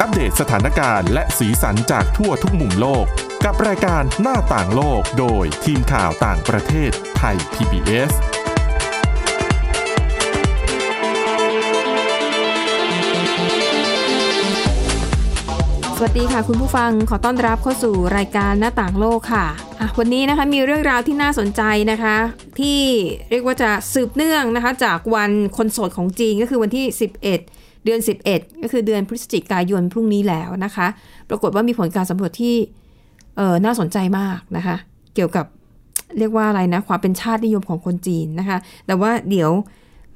อัปเดตสถานการณ์และสีสันจากทั่วทุกมุมโลก กับรายการหน้าต่างโลกโดยทีมข่าวต่างประเทศไทย PBS สวัสดีค่ะคุณผู้ฟังขอต้อนรับเข้าสู่รายการหน้าต่างโลกค่ะะวันนี้นะคะมีเรื่องราวที่น่าสนใจนะคะ ที่เรียกว่าจะสืบเนื่องนะคะจากวันคนโสดของจีนก็คือวันที่ 11 เดือน 11 ก็คือเดือนพฤศจิกายนพรุ่งนี้แล้วนะคะ ปรากฏว่ามีผลการสำรวจที่เน่าสนใจมากนะคะ เกี่ยวกับเรียกว่าอะไรนะ ความเป็นชาตินิยมของคนจีนนะคะ แต่ว่าเดี๋ยว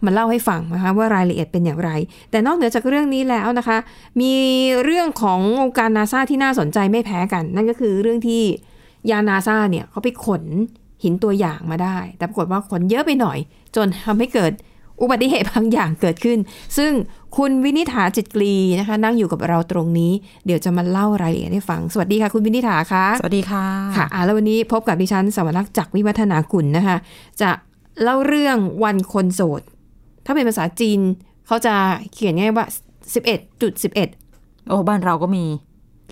มาเล่าให้ฟังนะคะว่ารายละเอียดเป็นอย่างไร แต่นอกเหนือจากเรื่องนี้แล้วนะคะ มีเรื่องขององค์การนาซาที่น่าสนใจไม่แพ้กัน นั่นก็คือเรื่องที่ยานนาซาเนี่ยเขาไปขนหินตัวอย่างมาได้ แต่ปรากฏว่าขนเยอะไปหน่อย จนทำให้เกิด อุบัติเหตุบางอย่างเกิดขึ้น ซึ่งคุณวินิษฐาจิตกรีนะคะ นั่งอยู่กับเราตรงนี้ เดี๋ยวจะมาเล่ารายละเอียดให้ฟัง สวัสดีค่ะ คุณวินิษฐาคะสวัสดีค่ะค่ะอะแล้ววันนี้พบกับดิฉันสวรักษ์จากวิวัฒนากุลนะคะ จะเล่าเรื่องวันคนโสด ถ้าเป็นภาษาจีนเขาจะเขียนง่ายว่า 11.11 โอ้บ้านเราก็มี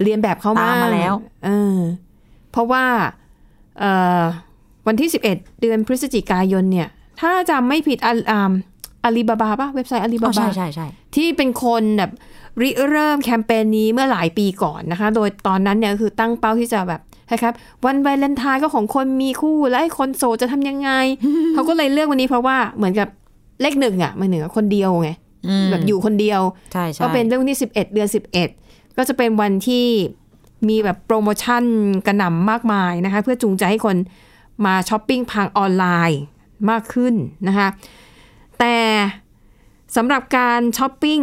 เรียนแบบเขาตามมาแล้วเออเพราะว่าเอ่อวันที่ 11 เดือนพฤศจิกายนเนี่ยถ้าจำไม่ผิดอาอ่า อาลีบาบาป่ะเว็บไซต์อาลีบาอ๋อใช่บาใช่ใช่ที่เป็นคนแบบริเริ่มแคมเปญนี้เมื่อหลายปีก่อนนะคะ โดยตอนนั้นเนี่ยคือตั้งเป้าที่จะแบบนะครับวันวาเลนไทน์ก็ของคนมีคู่แล้วไอ้คนโสดจะทำยังไง เขาก็เลยเลือกวันนี้เพราะว่าเหมือนกับเลขหนึ่งอะหมันเหนือคนเดียวไงอืมแบบอยู่คนเดียวใช่ใช่ก็เป็นเรื่องที่11เดือน11ก็จะเป็นวันที่มีแบบโปรโมชั่นกระหน่ำมากมายนะคะ เพื่อจูงใจให้คนมาช้อปปิ้งทางออนไลน์มากขึ้นนะคะ แต่สำหรับการช้อปปิ้ง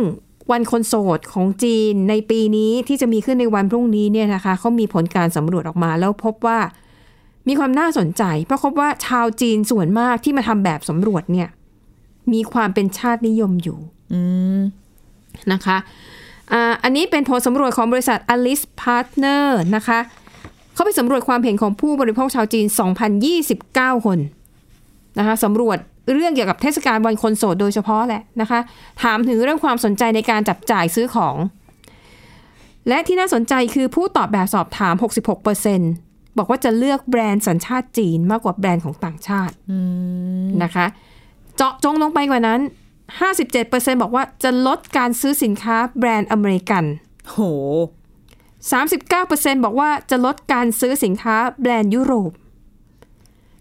วันคนโสดของจีนในปีนี้ที่จะมีขึ้นในวันพรุ่งนี้เนี่ยนะคะเขามีผลการสำรวจออกมาแล้วพบว่ามีความน่าสนใจ เพราะพบว่าชาวจีนส่วนมากที่มาทำแบบสำรวจเนี่ย มีความเป็นชาตินิยมอยู่นะคะออันนี้เป็นผลสำรวจของบริษัท Alice Partner นะคะ เขาไปสำรวจความเห็นของผู้บริโภคชาวจีน 2,029 คนนะคะสำรวจ เรื่องเกี่ยวกับเทศกาลวันคนโสดโดยเฉพาะแหละนะคะ ถามถึงเรื่องความสนใจในการจับจ่ายซื้อของ และที่น่าสนใจคือผู้ตอบแบบสอบถาม 66%บอกว่าจะเลือกแบรนด์สัญชาติจีนมากกว่าแบรนด์ของต่างชาติอืมนะคะ เจาะจงลงไปกว่านั้น 57%บอกว่าจะลดการซื้อสินค้าแบรนด์อเมริกัน โห 39%บอกว่าจะลดการซื้อสินค้าแบรนด์ยุโรป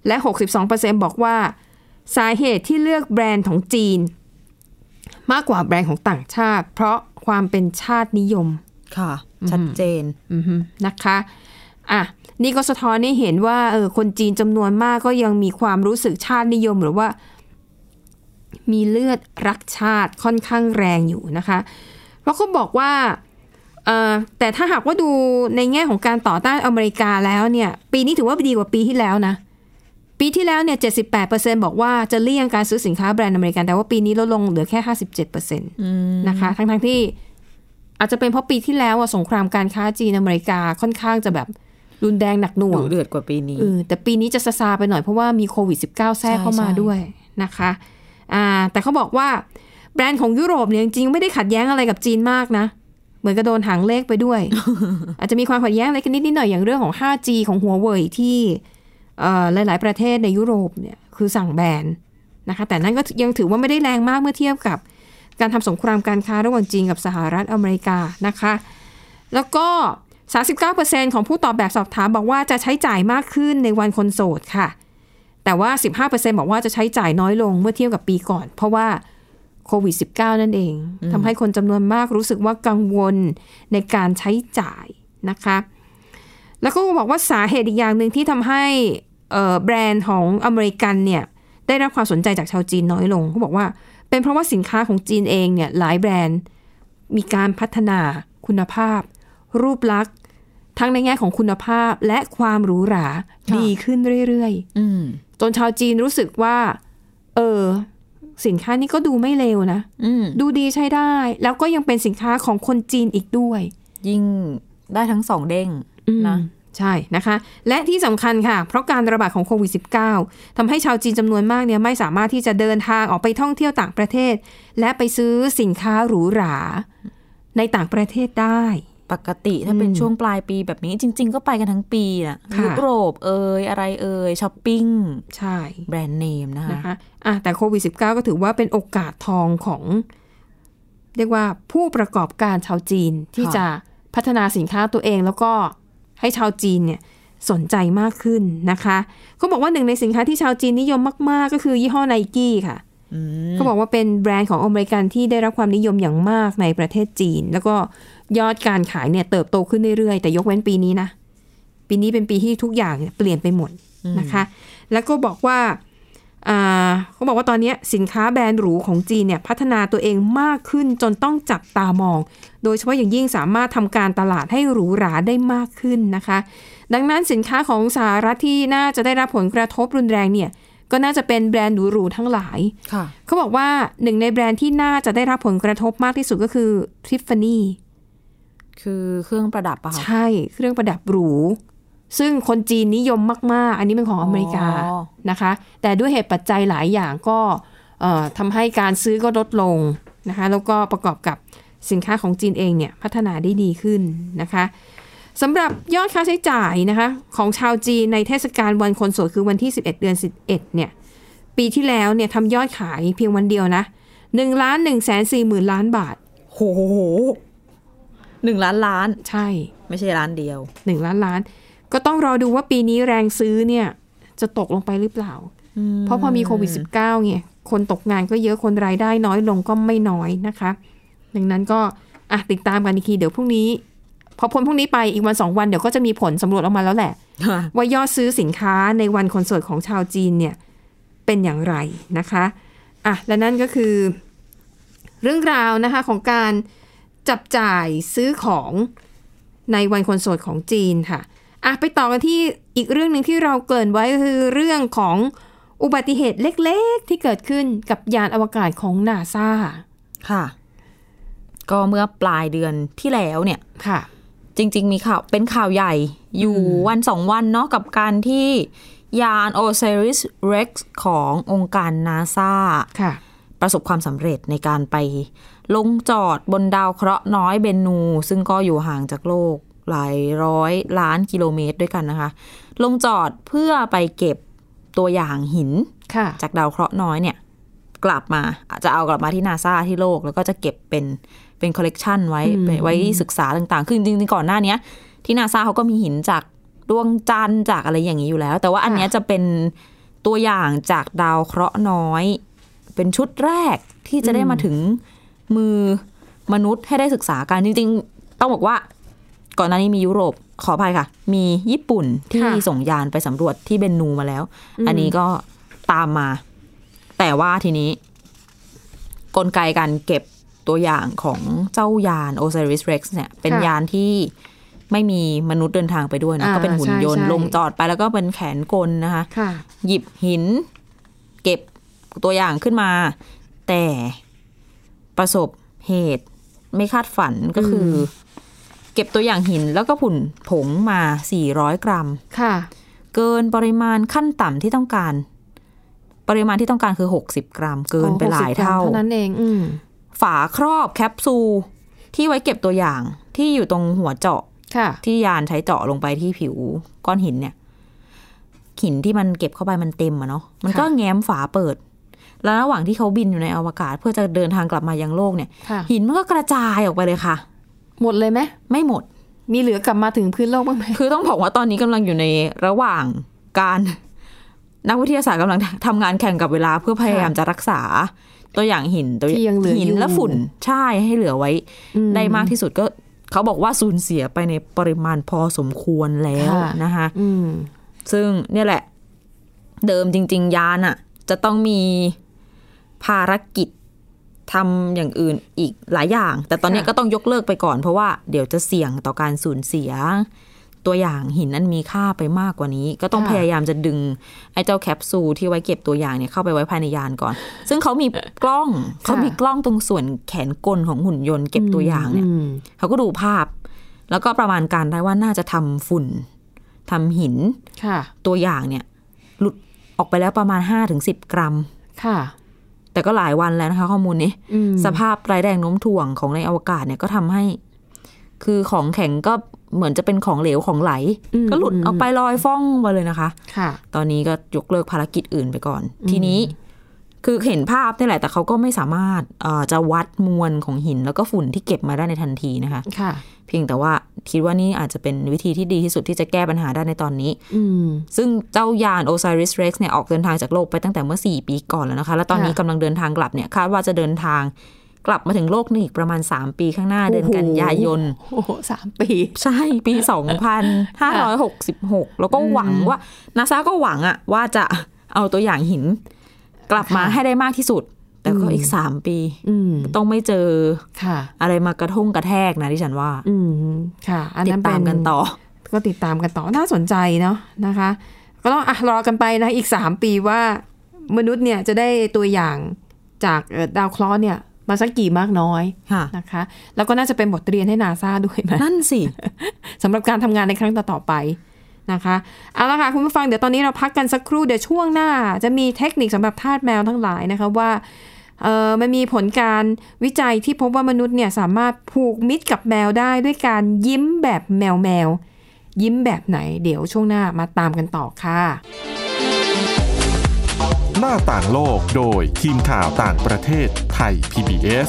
และ 62%บอกว่า สาเหตุที่เลือกแบรนด์ของจีน มากกว่าแบรนด์ของต่างชาติ เพราะความเป็นชาตินิยม ค่ะ ชัดเจนอือฮึนะคะอะนี่ก็สะท้อนให้เห็นว่าเออคนจีนจำนวนมากก็ยังมีความรู้สึกชาตินิยมหรือว่า มีเลือดรักชาติค่อนข้างแรงอยู่นะคะ เพราะเขาบอกว่าเอ่อแต่ถ้าหากว่าดูในแง่ของการต่อต้านอเมริกาแล้วเนี่ย ปีนี้ถือว่าดีกว่าปีที่แล้วนะ ปีที่แล้วเนี่ย 78%บอกว่าจะเลี่ยงการซื้อสินค้าแบรนด์อเมริกัน แต่ว่าปีนี้ลดลงเหลือแค่ 57%นะคะ ทั้งทั้งๆที่อาจจะเป็นเพราะปีที่แล้วอะสงครามการค้าจีนอเมริกาค่อนข้างจะแบบรุนแรงหนักหน่วงดุเดือดกว่าปีนี้เออแต่ปีนี้จะซาซาไปหน่อยเพราะว่ามีโควิด -19 แทรกเข้ามาใช่ด้วยนะคะอ่าแต่เขาบอกว่าแบรนด์ของยุโรปเนี่ยจริงๆ ไม่ได้ขัดแย้งอะไรกับจีนมากนะ เหมือนกับโดนหางเลขไปด้วย อาจจะมีความขัดแย้งอะไรกันนิดๆหน่อยอย่างเรื่องของ 5G ของหัวเว่ยที่เอ่อ หลาย ๆ ประเทศในยุโรปเนี่ยคือสั่งแบนนะคะ แต่นั่นก็ยังถือว่าไม่ได้แรงมากเมื่อเทียบกับการทำสงครามการค้าระหว่างจีนกับสหรัฐอเมริกานะคะ แล้วก็ 39%ของผู้ตอบแบบสอบถามบอกว่าจะใช้จ่ายมากขึ้นในวันคนโสดค่ะ แต่ว่า 15%บอกว่าจะใช้จ่ายน้อยลงเมื่อเทียบกับปีก่อน เพราะว่าโควิด -19 นั่นเองทำให้คนจำนวนมากรู้สึกว่ากังวลในการใช้จ่ายนะคะ แล้วก็บอกว่าสาเหตุอีกอย่างหนึ่งที่ทำให้เอ่อแบรนด์ของอเมริกันเนี่ยได้รับความสนใจจากชาวจีนน้อยลงเขาบอกว่า เป็นเพราะว่าสินค้าของจีนเองเนี่ยหลายแบรนด์มีการพัฒนาคุณภาพ รูปลักษณ์ ทั้งในแง่ของคุณภาพและความหรูหราค่ะดีขึ้นเรื่อยอืมๆจนชาวจีนรู้สึกว่า เออ สินค้านี้ก็ดูไม่เลวนะอืมดูดีใช้ได้ แล้วก็ยังเป็นสินค้าของคนจีนอีกด้วย ยิ่งได้ทั้งสองเด้ง นะใช่นะคะ และที่สำคัญค่ะ เพราะการระบาดของโควิด -19 ทำให้ชาวจีนจำนวนมากเนี่ยไม่สามารถที่จะเดินทางออกไปท่องเที่ยวต่างประเทศ และไปซื้อสินค้าหรูหรา ในต่างประเทศได้ ปกติถ้าเป็นอืมช่วงปลายปีแบบนี้จริง ๆ ก็ไปกันทั้งปีน่ะค่ะยุโรปเอ่ยอะไรเอ่ยช้อปปิ้ง ใช่ แบรนด์เนมนะคะนะคะอะแต่โควิด -19 ก็ถือว่าเป็นโอกาสทองของเรียกว่าผู้ประกอบการชาวจีนที่ค่ะจะพัฒนาสินค้าตัวเองแล้วก็ ให้ชาวจีนเนี่ยสนใจมากขึ้นนะคะเขาบอกว่าหนึ่งในสินค้าที่ชาวจีนนิยมมาก ๆ ก็คือยี่ห้อไนกี้ค่ะอืมเขาบอกว่าเป็นแบรนด์ของอเมริกันที่ได้รับความนิยมอย่างมากในประเทศจีน แล้วก็ยอดการขายเนี่ยเติบโตขึ้นเรื่อยๆ แต่ยกเว้นปีนี้นะ ปีนี้เป็นปีที่ทุกอย่างเนี่ยเปลี่ยนไปหมดนะคะ แล้วก็บอกว่าอ่า เขาบอกว่าตอนนี้สินค้าแบรนด์หรูของจีนเนี่ยพัฒนาตัวเองมากขึ้นจนต้องจับตามอง โดยเฉพาะอย่างยิ่งสามารถทำการตลาดให้หรูหราได้มากขึ้นนะคะ ดังนั้นสินค้าของสหรัฐที่น่าจะได้รับผลกระทบรุนแรงเนี่ยก็น่าจะเป็นแบรนด์หรูๆทั้งหลายค่ะเขาบอกว่าหนึ่งในแบรนด์ที่น่าจะได้รับผลกระทบมากที่สุดก็คือ Tiffany คือเครื่องประดับอะค่ะ ใช่ เครื่องประดับหรู ซึ่งคนจีนนิยมมาก ๆ อันนี้เป็นของอเมริกาอ๋อนะคะ แต่ด้วยเหตุปัจจัยหลายอย่างก็เอ่อทำให้การซื้อก็ลดลงนะคะ แล้วก็ประกอบกับสินค้าของจีนเองเนี่ยพัฒนาได้ดีขึ้นนะคะสำหรับยอดค่าใช้จ่ายนะคะของชาวจีนในเทศกาลวันคนโสดคือวันที่ 11 เดือน 11 เนี่ย ปีที่แล้วเนี่ยทำยอดขายเพียงวันเดียวนะ1ล้าน1แสน4หมื่นล้านบาทโหหนึ่งล้านล้าน ใช่ ไม่ใช่ล้านเดียวหนึ่งล้านล้าน ก็ต้องรอดูว่าปีนี้แรงซื้อเนี่ย จะตกลงไปหรือเปล่า เพราะพอมีโควิด -19 เนี่ยคนตกงานก็เยอะคนรายได้น้อยลงก็ไม่น้อยนะคะ ดังนั้นก็อะติดตามกันอีกทีเดี๋ยวพรุ่งนี้ พอพ้นพรุ่งนี้ไปอีกวันสองวันเดี๋ยวก็จะมีผลสำรวจออกมาแล้วแหละ ว่ายอดซื้อสินค้าในวันคอนเสิร์ตของชาวจีนเนี่ยเป็นอย่างไรนะคะอะและนั่นก็คือ เรื่องราวนะคะของการจับจ่ายซื้อของในวันคอนเสิร์ตของจีนค่ะ อะไปต่อกันที่อีกเรื่องหนึ่งที่เราเกริ่นไว้ก็คือเรื่องของอุบัติเหตุเล็กๆ ที่เกิดขึ้นกับยานอวกาศของนาซาค่ะ ก็เมื่อปลายเดือนที่แล้วเนี่ยค่ะ จริง ๆ มีข่าวเป็นข่าวใหญ่อยู่วันสองวันเนาะกับการที่ยาน Osiris Rex ขององค์การนาซาค่ะ ประสบความสำเร็จในการไปลงจอดบนดาวเคราะห์น้อยเบนูซึ่งก็อยู่ห่างจากโลก หลายร้อยล้านกิโลเมตรด้วยกันนะคะ ลงจอดเพื่อไปเก็บตัวอย่างหินค่ะจากดาวเคราะห์น้อยเนี่ย กลับมาอาจจะเอากลับมาที่นาซาที่โลก แล้วก็จะเก็บเป็นเป็นคอลเลกชันไว้อืมไว้ศึกษาต่างๆ คือจริงๆก่อนหน้าเนี้ยที่นาซาเขาก็มีหินจากดวงจันทร์จากอะไรอย่างนี้อยู่แล้ว แต่ว่าอันเนี้ยจะเป็นตัวอย่างจากดาวเคราะห์น้อย เป็นชุดแรกที่จะได้มาถึงมือมนุษย์ให้ได้ศึกษากันจริง ๆ ต้องบอกว่า ก่อนหน้านี้มียุโรปขออภัยค่ะ มีญี่ปุ่นที่ค่ะส่งยานไปสำรวจที่เบนูมาแล้ว อันนี้ก็ตามมา แต่ว่าทีนี้ กลไกการเก็บตัวอย่างของเจ้ายาน Osiris Rex เนี่ย เป็นค่ะยานที่ไม่มีมนุษย์เดินทางไปด้วยนะอ่าก็เป็นหุ่นยนต์ใช่ใช่ลงจอดไปแล้วก็เป็นแขนกลนะคะค่ะหยิบหิน เก็บตัวอย่างขึ้นมา แต่ประสบเหตุไม่คาดฝันก็คืออ เก็บตัวอย่างหินแล้วก็ผุ่นผงมา 400 กรัม ค่ะ เกินปริมาณขั้นต่ำที่ต้องการ ปริมาณที่ต้องการคือ 60 กรัม เกินไปหลาย60กรัมเท่าเท่านั้นเองอืมฝาครอบแคปซูลที่ไว้เก็บตัวอย่างที่อยู่ตรงหัวเจาะค่ะที่ยานใช้เจาะลงไปที่ผิวก้อนหินเนี่ย หินที่มันเก็บเข้าไปมันเต็มอะเนาะมันก็ค่ะแง้มฝาเปิด แล้วระหว่างที่เขาบินอยู่ในอวกาศ เพื่อจะเดินทางกลับมายังโลกเนี่ยค่ะหินมันก็กระจายออกไปเลยค่ะ หมดเลยไหมไม่หมด มีเหลือกลับมาถึงพื้นโลกบ้างไหมคือต้องบอกว่าตอนนี้กำลังอยู่ในระหว่างการนักวิทยาศาสตร์กำลังทำงานแข่งกับเวลาเพื่อพยายามจะรักษา ตัวอย่างหินตัวที่ยังเหลือหินอยู่และฝุ่นใช่ให้เหลือไว้อืได้มากที่สุดก็เขาบอกว่าสูญเสียไปในปริมาณพอสมควรแล้วค่ะนะคะอืมซึ่งเนี่ยแหละ เดิมจริง ๆ ยานอะจะต้องมีภารกิจ ทำอย่างอื่นอีกหลายอย่าง แต่ตอนเนี้ยค่ะก็ต้องยกเลิกไปก่อน เพราะว่าเดี๋ยวจะเสี่ยงต่อการสูญเสีย ตัวอย่างหินนั้นมีค่าไปมากกว่านี้ ก็ต้องพยายามจะดึงไอ้เจ้าแคปซูลที่ไว้เก็บตัวอย่างเนี่ยเข้าไปไว้ภายในยานก่อน ซึ่งเขามีกล้องเขามีกล้องตรงส่วนแขนกลของหุ่นยนต์เก็บตัวอย่างเนี่ยมเขาก็ดูภาพ แล้วก็ประมาณการได้ว่าน่าจะทำฝุ่นทำหินค่ะตัวอย่างเนี่ย หลุดออกไปแล้วประมาณ5-10กรัมค่ะ แต่ก็หลายวันแล้วนะคะ ข้อมูลนี้อืมสภาพไร้แรงโน้มถ่วงของในอวกาศเนี่ยก็ทำให้ คือของแข็งก็เหมือนจะเป็นของเหลวของไหลอืมก็หลุดออกไปลอยฟ้องมาเลยนะคะ ค่ะ ตอนนี้ก็ยกเลิกภารกิจอื่นไปก่อน ทีนี้ คือเห็นภาพนี่แหละ แต่เขาก็ไม่สามารถเอ่อจะวัดมวลของหิน แล้วก็ฝุ่นที่เก็บมาได้ในทันทีนะคะค่ะ เพียงแต่ว่าคิดว่านี่อาจจะเป็นวิธีที่ดีที่สุดที่จะแก้ปัญหาได้ในตอนนี้อืมซึ่งเจ้ายาน Osiris Rex เนี่ยออกเดินทางจากโลกไปตั้งแต่เมื่อ 4 ปีก่อนแล้วนะคะ แล้วตอนนี้ค่ะกำลังเดินทางกลับเนี่ยคาดว่าจะเดินทางกลับมาถึงโลกนี่อีกประมาณ 3 ปีข้างหน้าเดือนกันยายน โอ้โหสามปี ใช่ปี 2566 แล้วก็หวังว่านาซาก็หวังอะว่าจะเอาตัวอย่างหิน กลับมาค่ะให้ได้มากที่สุด แต่ก็อืมอีก3ปีอืมต้องไม่เจอค่ะอะไรมากระทงกระแทกนะที่ฉันว่าอืมค่ะ อันติดนั้นตามเป็กันต่อ ก็ติดตามกันต่อน่าสนใจเนาะนะคะ ก็ต้องอะรอกันไปนะอีกสามปีว่ามนุษย์เนี่ยจะได้ตัวอย่างจากเอ่อดาวเคราะห์เนี่ยมาสักกี่มากน้อยค่ะนะคะ แล้วก็น่าจะเป็นบทเรียนให้นาซาด้วยไหมนั่นสิสำหรับการทำงานในครั้งต่อๆไป นะคะเอาละค่ะคุณผู้ฟังเดี๋ยวตอนนี้เราพักกันสักครู่เดี๋ยวช่วงหน้า จะมีเทคนิคสำหรับทาสแมวทั้งหลายนะคะว่าเออมันมีผลการวิจัยที่พบว่ามนุษย์เนี่ยสามารถผูกมิตรกับแมวได้ด้วยการยิ้มแบบแมวแมวยิ้มแบบไหน เดี๋ยวช่วงหน้ามาตามกันต่อค่ะ หน้าต่างโลกโดยทีมข่าวต่างประเทศไทย PBS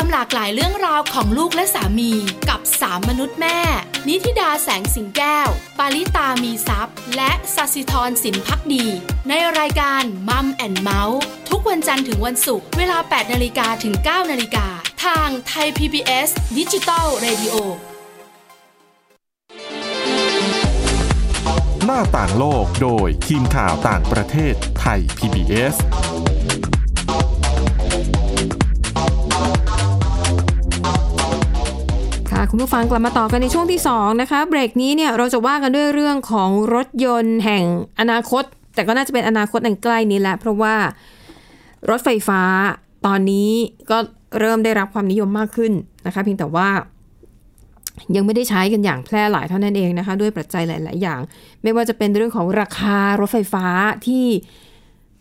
ามหลากหลายเรื่องราวของลูกและสามีกับสามมนุษย์แม่ นิธิดาแสงสิงแก้ว ปาริตามีซัพ์และสัสิธรสินพักดี ในรายการ Mom and Mouth ทุกวันจันทร์ถึงวันศุกร์เวลา 8นาฬิกาถึง 9นาฬิกาทางไทย PBS Digital Radio หน้าต่างโลกโดยทีมข่าวต่างประเทศไทย PBS ค่ะคุณผู้ฟังกลับมาต่อกันในช่วงที่ 2 นะคะ เบรกนี้เนี่ยเราจะว่ากันด้วยเรื่องของรถยนต์แห่งอนาคต แต่ก็น่าจะเป็นอนาคตอันใกล้นี้แหละเพราะว่ารถไฟฟ้าตอนนี้ก็เริ่มได้รับความนิยมมากขึ้นนะคะเพียงแต่ว่ายังไม่ได้ใช้กันอย่างแพร่หลายเท่านั้นเองนะคะ ด้วยปัจจัยหลาย ๆ อย่าง ไม่ว่าจะเป็นเรื่องของราคารถไฟฟ้าที่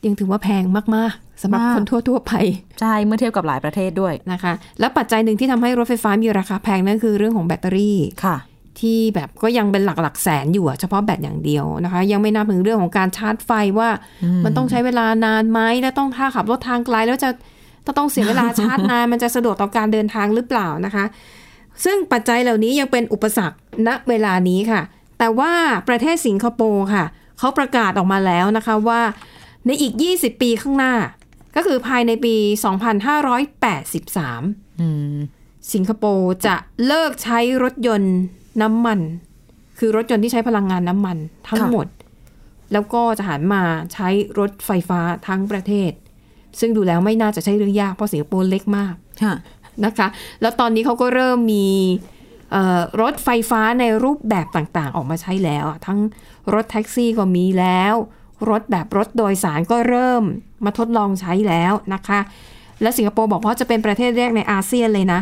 ยังถือว่าแพงมากๆสำหรับมากคนทั่วๆไป ใช่ เมื่อเทียบกับหลายประเทศด้วยนะคะ และปัจจัยหนึ่งที่ทำให้รถไฟฟ้ามีราคาแพงนั่นคือเรื่องของแบตเตอรี่ค่ะ ที่แบบก็ยังเป็นหลักหลักๆแสนอยู่อะเฉพาะแบตอย่างเดียวนะคะ ยังไม่นับถึงเรื่องของการชาร์จไฟว่ามันต้องใช้เวลานานไหมแล้วต้องถ้าขับรถทางไกลแล้วจะต้องต้องเสียเวลาชาร์จนานมันจะสะดวกต่อการเดินทางหรือเปล่านะคะ ซึ่งปัจจัยเหล่านี้ยังเป็นอุปสรรคณเวลานี้ค่ะ แต่ว่าประเทศสิงคโปร์ค่ะเขาประกาศออกมาแล้วนะคะว่า ในอีก 20 ปีข้างหน้า ก็คือภายในปี 2583อืมสิงคโปร์จะเลิกใช้รถยนต์น้ำมัน คือรถยนต์ที่ใช้พลังงานน้ำมันทั้งค่ะหมด แล้วก็จะหันมาใช้รถไฟฟ้าทั้งประเทศ ซึ่งดูแล้วไม่น่าจะใช่เรื่องยากเพราะสิงคโปร์เล็กมากค่ะนะคะ แล้วตอนนี้เขาก็เริ่มมีเอ่อรถไฟฟ้าในรูปแบบต่างๆ ออกมาใช้แล้วอะทั้งรถแท็กซี่ก็มีแล้ว รถแบบรถโดยสารก็เริ่มมาทดลองใช้แล้วนะคะ และสิงคโปร์บอกว่าจะเป็นประเทศแรกในอาเซียนเลยนะ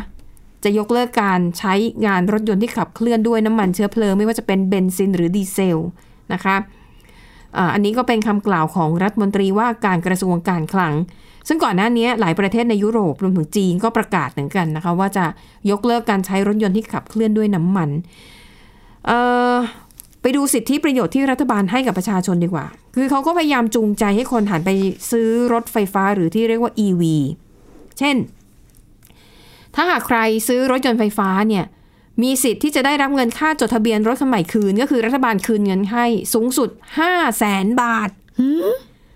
จะยกเลิกการใช้งานรถยนต์ที่ขับเคลื่อนด้วยน้ำมันเชื้อเพลิง ไม่ว่าจะเป็นเบนซินหรือดีเซลนะคะอันนี้ก็เป็นคำกล่าวของรัฐมนตรีว่าการกระทรวงการคลัง ซึ่งก่อนหน้านี้หลายประเทศในยุโรปรวมถึงจีนก็ประกาศเหมือนกันนะคะ ว่าจะยกเลิกการใช้รถยนต์ที่ขับเคลื่อนด้วยน้ำมันเไปดูสิทธิประโยชน์ที่รัฐบาลให้กับประชาชนดีกว่า คือเขาก็พยายามจูงใจให้คนหันไปซื้อรถไฟฟ้าหรือที่เรียกว่า EV เช่น ถ้าหากใครซื้อรถยนต์ไฟฟ้าเนี่ย มีสิทธิ์ที่จะได้รับเงินค่าจดทะเบียนรถคันใหม่คืน ก็คือรัฐบาลคืนเงินให้สูงสุด5 0 0แสนบาท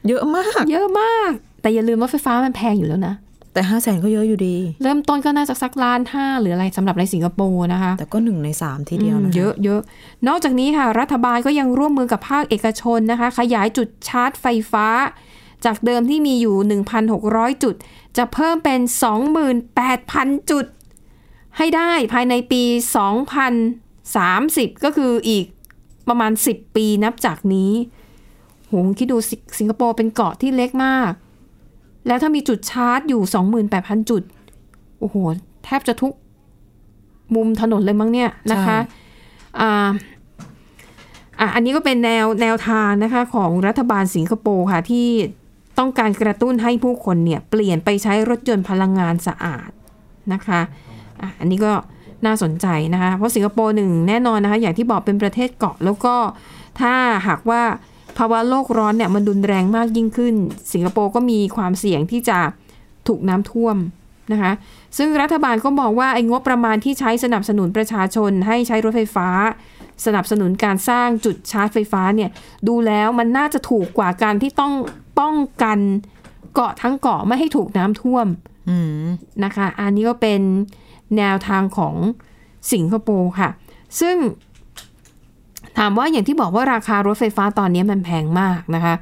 เยอะมาก เยอะมาก แต่อย่าลืมรถไฟฟ้ามันแพงอยู่แล้วนะ แต่ห้าแสนก็เยอะอยู่ดี เริ่มต้นก็น่าจะสักล้านห้าหรืออะไรสำหรับในสิงคโปร์นะคะ แต่ก็หนึ่งในสามทีเดียวอืนะมคะเยอะเยอะนอกจากนี้ค่ะ รัฐบาลก็ยังร่วมมือกับภาคเอกชนนะคะ ขยายจุดชาร์จไฟฟ้า จากเดิมที่มีอยู่ 1,600 จุด จะเพิ่มเป็น 28,000 จุด ให้ได้ภายในปี 2030 ก็คืออีกประมาณ 10 ปีนับจากนี้โหคิดดูสิสิงคโปร์เป็นเกาะที่เล็กมาก แล้วถ้ามีจุดชาร์จอยู่ 28,000 จุด โอ้โห แทบจะทุกมุมถนนเลยมั้งเนี่ยนะคะอ่าอะอันนี้ก็เป็นแนวแนวทางนะคะของรัฐบาลสิงคโปร์ค่ะ ที่ต้องการกระตุ้นให้ผู้คนเนี่ยเปลี่ยนไปใช้รถยนต์พลังงานสะอาดนะคะอะอันนี้ก็น่าสนใจนะคะ เพราะสิงคโปร์หนึ่งแน่นอนนะคะ อย่างที่บอกเป็นประเทศเกาะ แล้วก็ถ้าหากว่า ภาวะโลกร้อนเนี่ยมันดุนแรงมากยิ่งขึ้น สิงคโปร์ก็มีความเสี่ยงที่จะถูกน้ำท่วมนะคะซึ่งรัฐบาลก็บอกว่าไอ้งบประมาณที่ใช้สนับสนุนประชาชน ให้ใช้รถไฟฟ้า สนับสนุนการสร้างจุดชาร์จไฟฟ้าเนี่ยดูแล้วมันน่าจะถูกกว่าการที่ต้องป้องกันเกาะทั้งเกาะไม่ให้ถูกน้ำท่วมมนะคะ อันนี้ก็เป็นแนวทางของสิงคโปร์ค่ะ ซึ่ง ถามว่าอย่างที่บอกว่าราคารถไฟฟ้าตอนนี้มันแพงมากนะคะ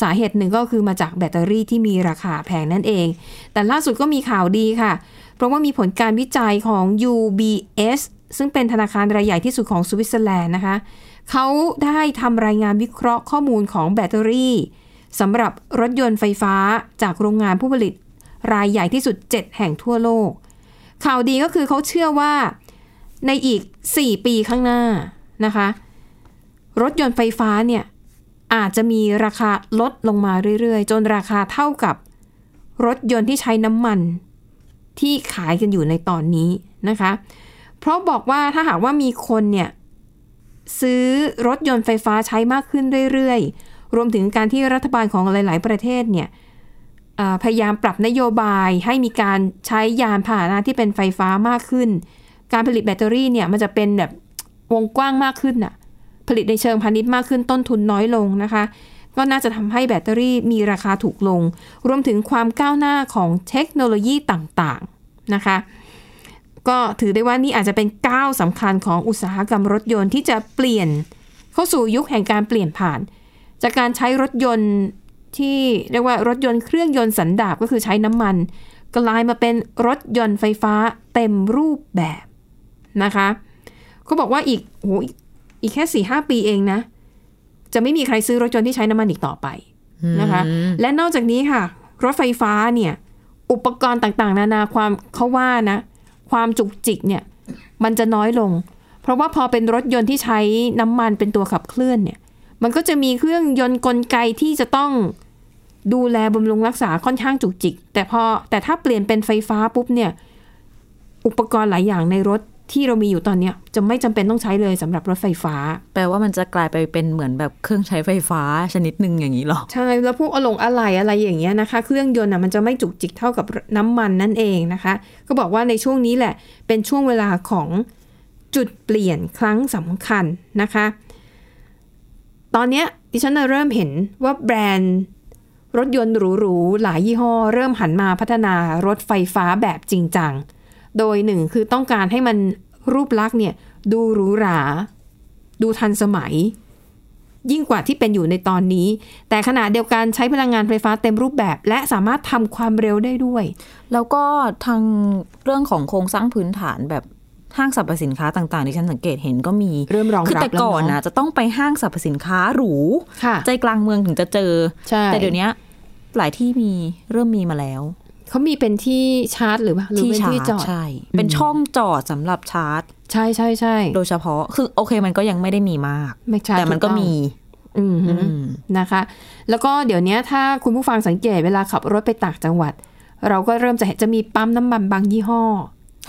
สาเหตุหนึ่งก็คือมาจากแบตเตอรี่ที่มีราคาแพงนั่นเอง แต่ล่าสุดก็มีข่าวดีค่ะ เพราะว่ามีผลการวิจัยของ UBS ซึ่งเป็นธนาคารรายใหญ่ที่สุดของสวิตเซอร์แลนด์นะคะ เขาได้ทำรายงานวิเคราะห์ข้อมูลของแบตเตอรี่สำหรับรถยนต์ไฟฟ้าจากโรงงานผู้ผลิต รายใหญ่ที่สุด 7 แห่งทั่วโลก ข่าวดีก็คือเขาเชื่อว่าในอีก 4 ปีข้างหน้านะคะ รถยนต์ไฟฟ้าเนี่ยอาจจะมีราคาลดลงมาเรื่อยๆ จนราคาเท่ากับรถยนต์ที่ใช้น้ำมันที่ขายกันอยู่ในตอนนี้นะคะ เพราะบอกว่าถ้าหากว่ามีคนเนี่ยซื้อรถยนต์ไฟฟ้าใช้มากขึ้นเรื่อยๆ รวมถึงการที่รัฐบาลของหลาย ๆ ประเทศเนี่ยพยายามปรับนโยบายให้มีการใช้ยานพาหนะที่เป็นไฟฟ้ามากขึ้น การผลิตแบตเตอรี่เนี่ยมันจะเป็นแบบวงกว้างมากขึ้นน่ะ ผลิตในเชิงพาณิชย์มากขึ้นต้นทุนน้อยลงนะคะ ก็น่าจะทำให้แบตเตอรี่มีราคาถูกลง รวมถึงความก้าวหน้าของเทคโนโลยีต่างๆนะคะ ก็ถือได้ว่านี่อาจจะเป็นก้าวสำคัญของอุตสาหกรรมรถยนต์ที่จะเปลี่ยนเข้าสู่ยุคแห่งการเปลี่ยนผ่าน จากการใช้รถยนต์ที่เรียกว่ารถยนต์เครื่องยนต์สันดาปก็คือใช้น้ำมันกลายมาเป็นรถยนต์ไฟฟ้าเต็มรูปแบบนะคะเขาบอกว่าอีกโหอีก อีกแค่สี่ห้าปีเองนะ จะไม่มีใครซื้อรถยนต์ที่ใช้น้ำมันอีกต่อไปนะคะ และนอกจากนี้ค่ะ รถไฟฟ้าเนี่ย อุปกรณ์ต่างๆ นานาความเขาว่านะ ความจุกจิกเนี่ย มันจะน้อยลง เพราะว่าพอเป็นรถยนต์ที่ใช้น้ำมันเป็นตัวขับเคลื่อนเนี่ย มันก็จะมีเครื่องยนต์กลไกที่จะต้องดูแลบำรุงรักษาค่อนข้างจุกจิก แต่พอแต่ถ้าเปลี่ยนเป็นไฟฟ้าปุ๊บเนี่ย อุปกรณ์หลายอย่างในรถ ที่เรามีอยู่ตอนเนี้ยจะไม่จำเป็นต้องใช้เลยสำหรับรถไฟฟ้า แปลว่ามันจะกลายไปเป็นเหมือนแบบเครื่องใช้ไฟฟ้าชนิดหนึ่งอย่างนี้หรอ ใช่ แล้วพวกอลงอะไหล่อะไรอย่างเงี้ยนะคะ เครื่องยนต์อะมันจะไม่จุกจิกเท่ากับน้ำมันนั่นเองนะคะ ก็บอกว่าในช่วงนี้แหละ เป็นช่วงเวลาของจุดเปลี่ยนครั้งสำคัญนะคะ ตอนเนี้ยดิฉันน่ะเริ่มเห็นว่าแบรนด์รถยนต์หรูๆหลายยี่ห้อ เริ่มหันมาพัฒนารถไฟฟ้าแบบจริงจัง โดยหนึ่งคือต้องการให้มันรูปลักษณ์เนี่ยดูหรูหรา ดูทันสมัย ยิ่งกว่าที่เป็นอยู่ในตอนนี้ แต่ขณะเดียวกันใช้พลังงานไฟฟ้าเต็มรูปแบบ และสามารถทำความเร็วได้ด้วย แล้วก็ทางเรื่องของโครงสร้างพื้นฐานแบบห้างสรรพสินค้าต่างๆที่ฉันสังเกตเห็นก็มีเริ่มรองคือรับแต่ก่อนแล้วนะเนาะจะต้องไปห้างสรรพสินค้าหรูค่ะใจกลางเมืองถึงจะเจอใช่แต่เดี๋ยวนี้หลายที่มีเริ่มมีมาแล้ว เขามีเป็นที่ชาร์จหรือเปล่าหรือที่เป็นชาที่ร์จจอดใช่ เป็นช่องจอดสำหรับชาร์จ ใช่ใช่ใช่โดยเฉพาะคือโอเคมันก็ยังไม่ได้มีมากไม่ใช่แต่มันก็ถูต้องมีอืมอืมนะคะ แล้วก็เดี๋ยวนี้ถ้าคุณผู้ฟังสังเกตเวลาขับรถไปต่างจังหวัด เราก็เริ่มจะเห็นจะมีปั๊มน้ำมันบางยี่ห้อ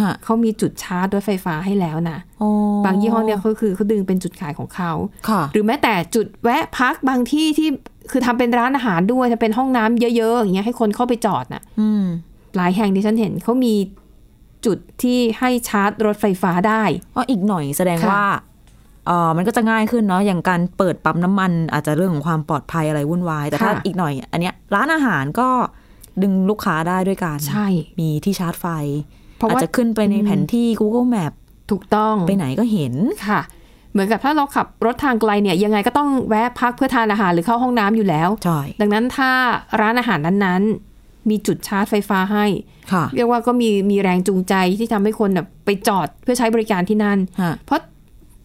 ฮะเขามีจุดชาร์จรถไฟฟ้าให้แล้วนะอ๋อบางยี่ห้อเนี่ยก็คือเขาดึงเป็นจุดขายของเขาค่ะหรือแม้แต่จุดแวะพักบางที่ที่ คือทำเป็นร้านอาหารด้วยจะเป็นห้องน้ำเยอะๆอย่างเงี้ยให้คนเข้าไปจอดน่ะอืมหลายแห่งที่ฉันเห็นเขามีจุดที่ให้ชาร์จรถไฟฟ้าได้ก็อีกหน่อยแสดงค่ะว่าเออมันก็จะง่ายขึ้นเนาะอย่างการเปิดปั๊มน้ำมัน อาจจะเรื่องของความปลอดภัยอะไรวุ่นวายแต่ถ้าค่ะอีกหน่อย อันเนี้ยร้านอาหารก็ดึงลูกค้าได้ด้วยการใช่มีที่ชาร์จไฟเพราะอาจว่าจะขึ้นไปในแผนที่ Google Map ถูกต้องไปไหนก็เห็นค่ะ เหมือนกับถ้าเราขับรถทางไกลเนี่ยยังไงก็ต้องแวะพักเพื่อทานอาหารหรือเข้าห้องน้ำอยู่แล้วใช่ดังนั้นถ้าร้านอาหารนั้นๆ มีจุดชาร์จไฟฟ้าให้ค่ะเรียกว่าก็มีมีแรงจูงใจที่ทำให้คนแบบไปจอดเพื่อใช้บริการที่นั่นฮะเพราะ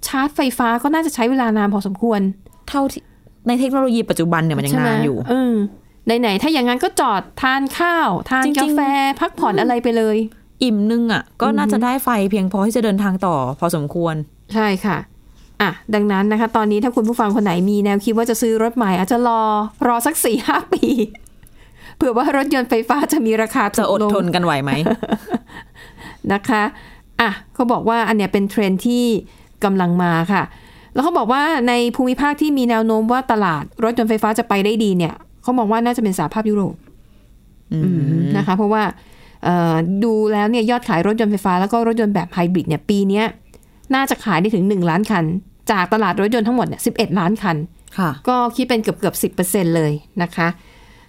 ชาร์จไฟฟ้าก็น่าจะใช้เวลานานพอสมควร เท่าที่ในเทคโนโลยีปัจจุบันเนี่ยมันยังใช่ไหมนานอยู่เออไหนๆถ้าอย่างนั้นก็จอดทานข้าวทานจริงๆกาแฟพักผ่อนอะไรไปเลย อิ่มนึงอะ ก็น่าจะได้ไฟเพียงพอที่จะเดินทางต่อพอสมควร ใช่ค่ะ อะดังนั้นนะคะ ตอนนี้ถ้าคุณผู้ฟังคนไหนมีแนวคิดว่าจะซื้อรถใหม่อาจจะรอรอสักสี่ห้าปีเผื่อว่ารถยนต์ไฟฟ้าจะมีราคาถูกจะอดลงทนกันไหวไหมนะคะอะเขาบอกว่าอันเนี้ยเป็นเทรนด์ที่กำลังมาค่ะ แล้วเขาบอกว่าในภูมิภาคที่มีแนวโน้มว่าตลาดรถยนต์ไฟฟ้าจะไปได้ดีเนี่ยเขามองว่าน่าจะเป็นสหภาพยุโรปอืมอืมนะคะ เพราะว่าเอ่อดูแล้วเนี่ยยอดขายรถยนต์ไฟฟ้าแล้วก็รถยนต์แบบไฮบริดเนี่ยปีเนี้ยน่าจะขายได้ถึง 1 ล้านคัน จากตลาดรถยนต์ทั้งหมดเนี่ย11ล้านคันค่ะก็คิดเป็นเกือบเกือบสิเลยนะคะ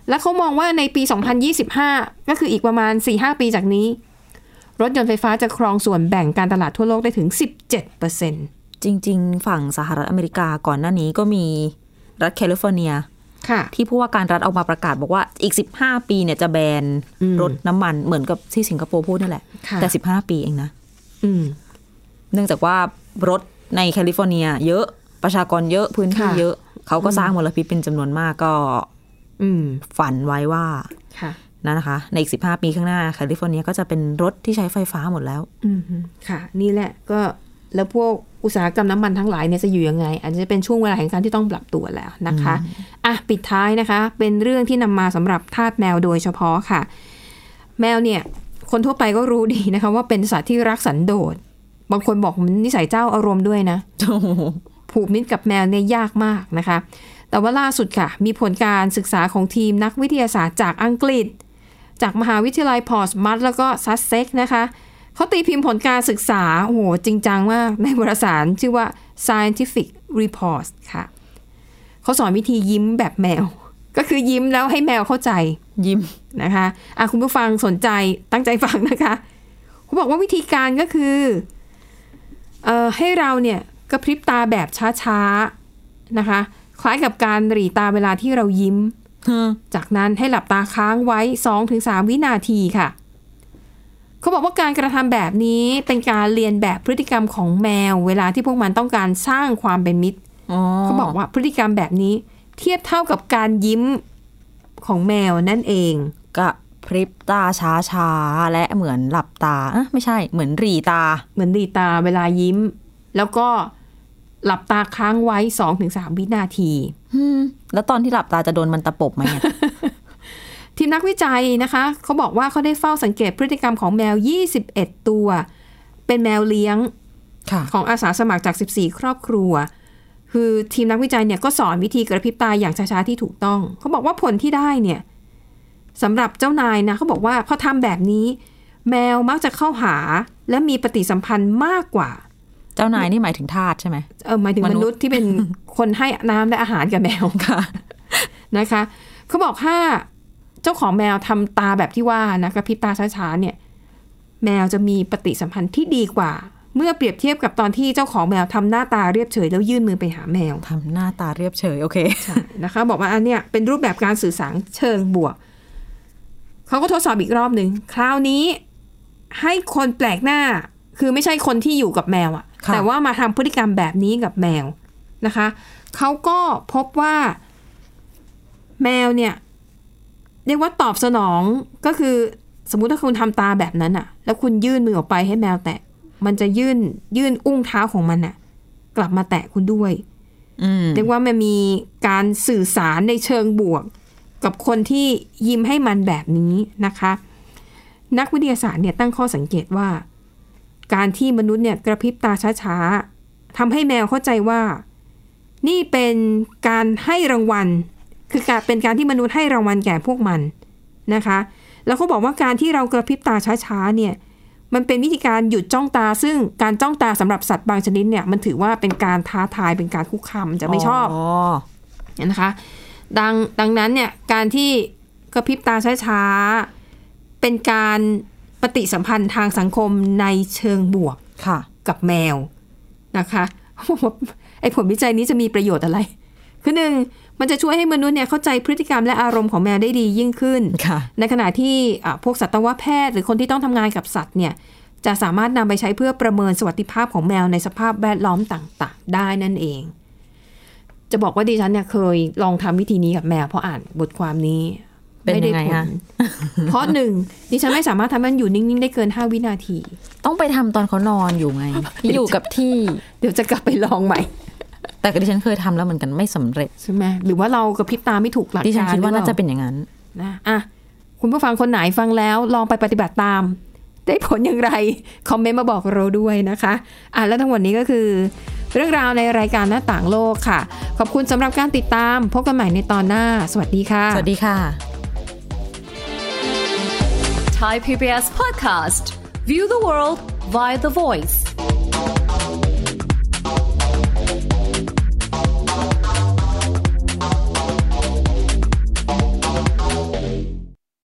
แล้วเขามองว่าในปี 2025 ก็คืออีกประมาณ 4-5 ปีจากนี้ รถยนต์ไฟฟ้าจะครองส่วนแบ่งการตลาดทั่วโลกได้ถึง 17%จริง ๆ ฝั่งสหรัฐอเมริกาก่อนหน้านี้ก็มีรัฐแคลิฟอร์เนียค่ะที่ผู้ว่าการรัฐออกมาประกาศบอกว่าอีก 15 ปีเนี่ยจะแบนอืมรถน้ำมันเหมือนกับที่สิงคโปร์พูดนั่นแหละค่ะแต่ 15 ปีเองนะอืมเนื่องจากว่ารถ ในแคลิฟอร์เนีย เยอะประชากรเยอะพื้นที่ค่ะเยอะ เขาก็สร้างมลพิษเป็นจำนวนมากก็อืมฝันไว้ว่าค่ะนะนะคะ ในอีก15ปีข้างหน้าแคลิฟอร์เนียก็จะเป็นรถที่ใช้ไฟฟ้าหมดแล้วอืมค่ะ นี่แหละก็แล้วพวกอุตสาหกรรมน้ำมันทั้งหลายเนี่ยจะอยู่ยังไง อาจจะเป็นช่วงเวลาแห่งการที่ต้องปรับตัวแล้วนะคะอะปิดท้ายนะคะ เป็นเรื่องที่นำมาสำหรับทาสแมวโดยเฉพาะค่ะ แมวเนี่ย คนทั่วไปก็รู้ดีนะคะ ว่าเป็นสัตว์ที่รักสันโดษ บางคนบอกมันนิสัยเจ้าอารมณ์ด้วยนะผูกมิตรกับแมวเนี่ยยากมากนะคะ แต่ว่าล่าสุดค่ะ มีผลการศึกษาของทีมนักวิทยาศาสตร์จากอังกฤษ จากมหาวิทยาลัยพอร์ตสมัทแล้วก็ซัสเซกซ์นะคะเขาตีพิมพ์ผลการศึกษาโอ้โหจริงจังมาก ในวารสารชื่อว่า scientific reports ค่ะเขาสอนวิธียิ้มแบบแมว ก็คือยิ้มแล้วให้แมวเข้าใจยิ้มนะคะอะคุณผู้ฟังสนใจตั้งใจฟังนะคะเขาบอกว่าวิธีการก็คือเอ่อ ให้เราเนี่ยกระพริบตาแบบช้าๆนะคะ คล้ายกับการหรีตาเวลาที่เรายิ้ม จากนั้นให้หลับตาค้างไว้ 2-3 วินาทีค่ะ เขาบอกว่าการกระทำแบบนี้เป็นการเรียนแบบพฤติกรรมของแมว เวลาที่พวกมันต้องการสร้างความเป็นมิตรเขาบอกว่าพฤติกรรมแบบนี้ เทียบเท่ากับการยิ้มของแมวนั่นเองก ระพริบตาช้าๆและเหมือนหลับตาอะไม่ใช่เหมือนหรีตา เหมือนดีตาเวลายิ้ม แล้วก็หลับตาค้างไว้2-3วินาทีแล้วตอนที่หลับตาจะโดนมันตะปบไหมอะทีมนักวิจัยนะคะเขาบอกว่าเขาได้เฝ้าสังเกตพฤติกรรมของแมว 21 ตัว เป็นแมวเลี้ยงค่ะของอาสาสมัครจาก 14 ครอบครัว คือทีมนักวิจัยเนี่ยก็สอนวิธีกระพริบตาอย่างช้าๆที่ถูกต้อง เขาบอกว่าผลที่ได้เนี่ย สำหรับเจ้านายนะเขาบอกว่าพอทำแบบนี้ แมวมักจะเข้าหาและมีปฏิสัมพันธ์มากกว่า เจ้านายนี่หมายถึงทาสใช่ไหมเออหมายถึงมมนุษย์นุษย์ที่เป็นคนให้น้ำและอาหารกับแมวค่ะนะคะเขาบอกถ้าเจ้าของแมวทำตาแบบที่ว่านะกระพริบตาช้าๆเนี่ย แมวจะมีปฏิสัมพันธ์ที่ดีกว่า เมื่อเปรียบเทียบกับตอนที่เจ้าของแมวทำหน้าตาเรียบเฉยแล้วยื่นมือไปหาแมวทำหน้าตาเรียบเฉยโอเคนะคะ บอกว่าอันเนี้ยเป็นรูปแบบการสื่อสารเชิงบวก เขาก็ทดสอบอีกรอบหนึ่งคราวนี้ให้คนแปลกหน้า คือไม่ใช่คนที่อยู่กับแมวอะค่ะแต่ว่ามาทำพฤติกรรมแบบนี้กับแมวนะคะเขาก็พบว่า แมวเนี่ยเรียกว่าตอบสนองก็คือ สมมุติถ้าคุณทำตาแบบนั้นอะแล้วคุณยื่นมือออกไปให้แมวแตะ มันจะยื่นยื่นอุ้งเท้าของมันอะกลับมาแตะคุณด้วยอืมเรียกว่ามันมีการสื่อสารในเชิงบวก กับคนที่ยิ้มให้มันแบบนี้นะคะ นักวิทยาศาสตร์เนี่ยตั้งข้อสังเกตว่า การที่มนุษย์เนี่ยกระพริบตาช้าๆทำให้แมวเข้าใจว่า นี่เป็นการให้รางวัล คือการเป็นการที่มนุษย์ให้รางวัลแก่พวกมันนะคะ แล้วเขาบอกว่าการที่เรากระพริบตาช้าๆเนี่ยมันเป็นวิธีการหยุดจ้องตา ซึ่งการจ้องตาสำหรับสัตว์บางชนิดเนี่ยมันถือว่าเป็นการท้าทายเป็นการคุกคามจะไม่ชอบอ๋อค่ะ กับแมวนะคะไอ้ผลวิจัยนี้จะมีประโยชน์อะไร คือหนึ่งมันจะช่วยให้มนุษย์เนี่ยเข้าใจพฤติกรรมและอารมณ์ของแมวได้ดียิ่งขึ้นค่ะในขณะที่อะพวกสัตวแพทย์หรือคนที่ต้องทำงานกับสัตว์เนี่ยจะสามารถนำไปใช้เพื่อประเมินสวัสดิภาพของแมวในสภาพแวดล้อมต่าง ๆ ได้นั่นเอง จะบอกว่าดิฉันเนี่ยเคยลองทำวิธีนี้กับแมวเพราะอ่านบทความนี้เป็นไม่ได้ยังไงผลคะเพราะหนึ่งดิฉันไม่สามารถทำให้มันอยู่นิ่ง ๆ ได้เกิน5วินาที ต้องไปทำตอนเขานอนอยู่ไง อยู่กับที่ เดี๋ยวจะกลับไปลองใหม่ แต่ก็ดิฉันเคยทำแล้วเหมือนกันไม่สำเร็จใช่ไหมหรือว่าเรากระพริบตาไม่ถูกหลักดิฉันการคิดว่าหรือน่าปล่จะเป็นอย่างนั้นนะอะคุณผู้ฟังคนไหนฟังแล้วลองไปปฏิบัติตาม ได้ผลอย่างไร คอมเมนต์มาบอกเราด้วยนะคะ อะแล้วทั้งหมดนี้ก็คือ เรื่องราวในรายการหน้าต่างโลกค่ะ ขอบคุณสำหรับการติดตาม พบกันใหม่ในตอนหน้า สวัสดีค่ะ สวัสดีค่ะ Thai PBS podcast. View the world via the voice.